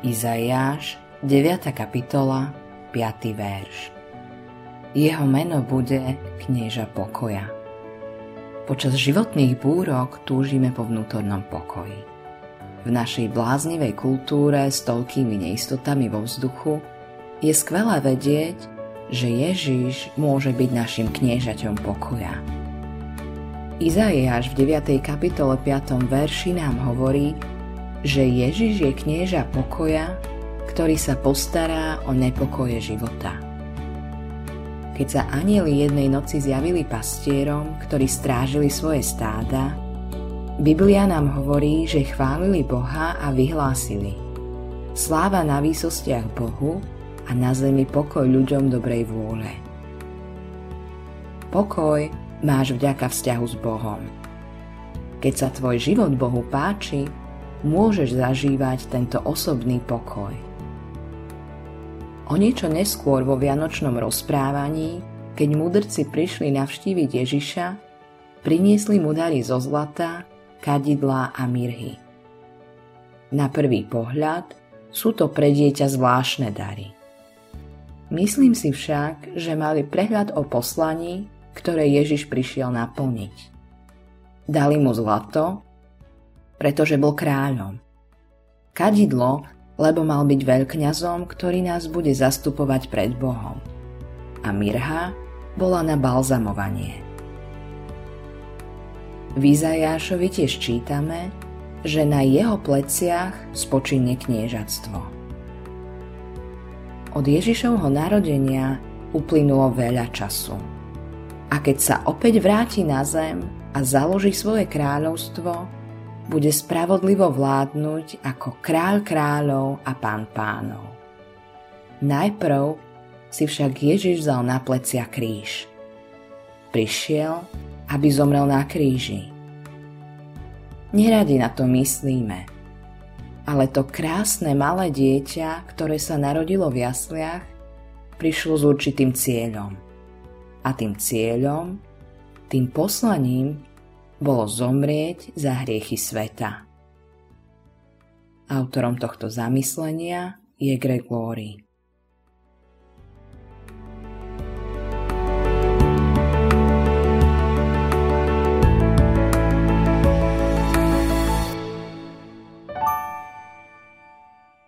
Izaiáš, 9. kapitola, 5. verš. Jeho meno bude knieža pokoja. Počas životných búrok túžime po vnútornom pokoji. V našej bláznivej kultúre s toľkými neistotami vo vzduchu je skvelé vedieť, že Ježiš môže byť našim kniežaťom pokoja. Izaiáš v 9. kapitole 5. verši nám hovorí, že Ježiš je knieža pokoja, ktorý sa postará o nepokoje života. Keď sa anieli jednej noci zjavili pastierom, ktorí strážili svoje stáda, Biblia nám hovorí, že chválili Boha a vyhlásili Sláva na výsostiach Bohu a na zemi pokoj ľuďom dobrej vôle. Pokoj máš vďaka vzťahu s Bohom. Keď sa tvoj život Bohu páči, môžeš zažívať tento osobný pokoj. O niečo neskôr vo Vianočnom rozprávaní, keď mudrci prišli navštíviť Ježiša, priniesli mu dary zo zlata, kadidlá a mirhy. Na prvý pohľad sú to pre dieťa zvláštne dary. Myslím si však, že mali prehľad o poslaní, ktoré Ježiš prišiel naplniť. Dali mu zlato, pretože bol kráľom. Kadidlo, lebo mal byť veľkňazom, ktorý nás bude zastupovať pred Bohom. A mirha bola na balzamovanie. V Izajášovi tiež čítame, že na jeho pleciach spočinie kniežatstvo. Od Ježišovho narodenia uplynulo veľa času. A keď sa opäť vráti na zem a založí svoje kráľovstvo, bude spravodlivo vládnuť ako kráľ kráľov a pán pánov. Najprv si však Ježiš vzal na plecia kríž. Prišiel, aby zomrel na kríži. Neradi na to myslíme, ale to krásne malé dieťa, ktoré sa narodilo v jasliach, prišlo s určitým cieľom. A tým cieľom, tým poslaním bolo zomrieť za hriechy sveta. Autorom tohto zamyslenia je Greg Laurie.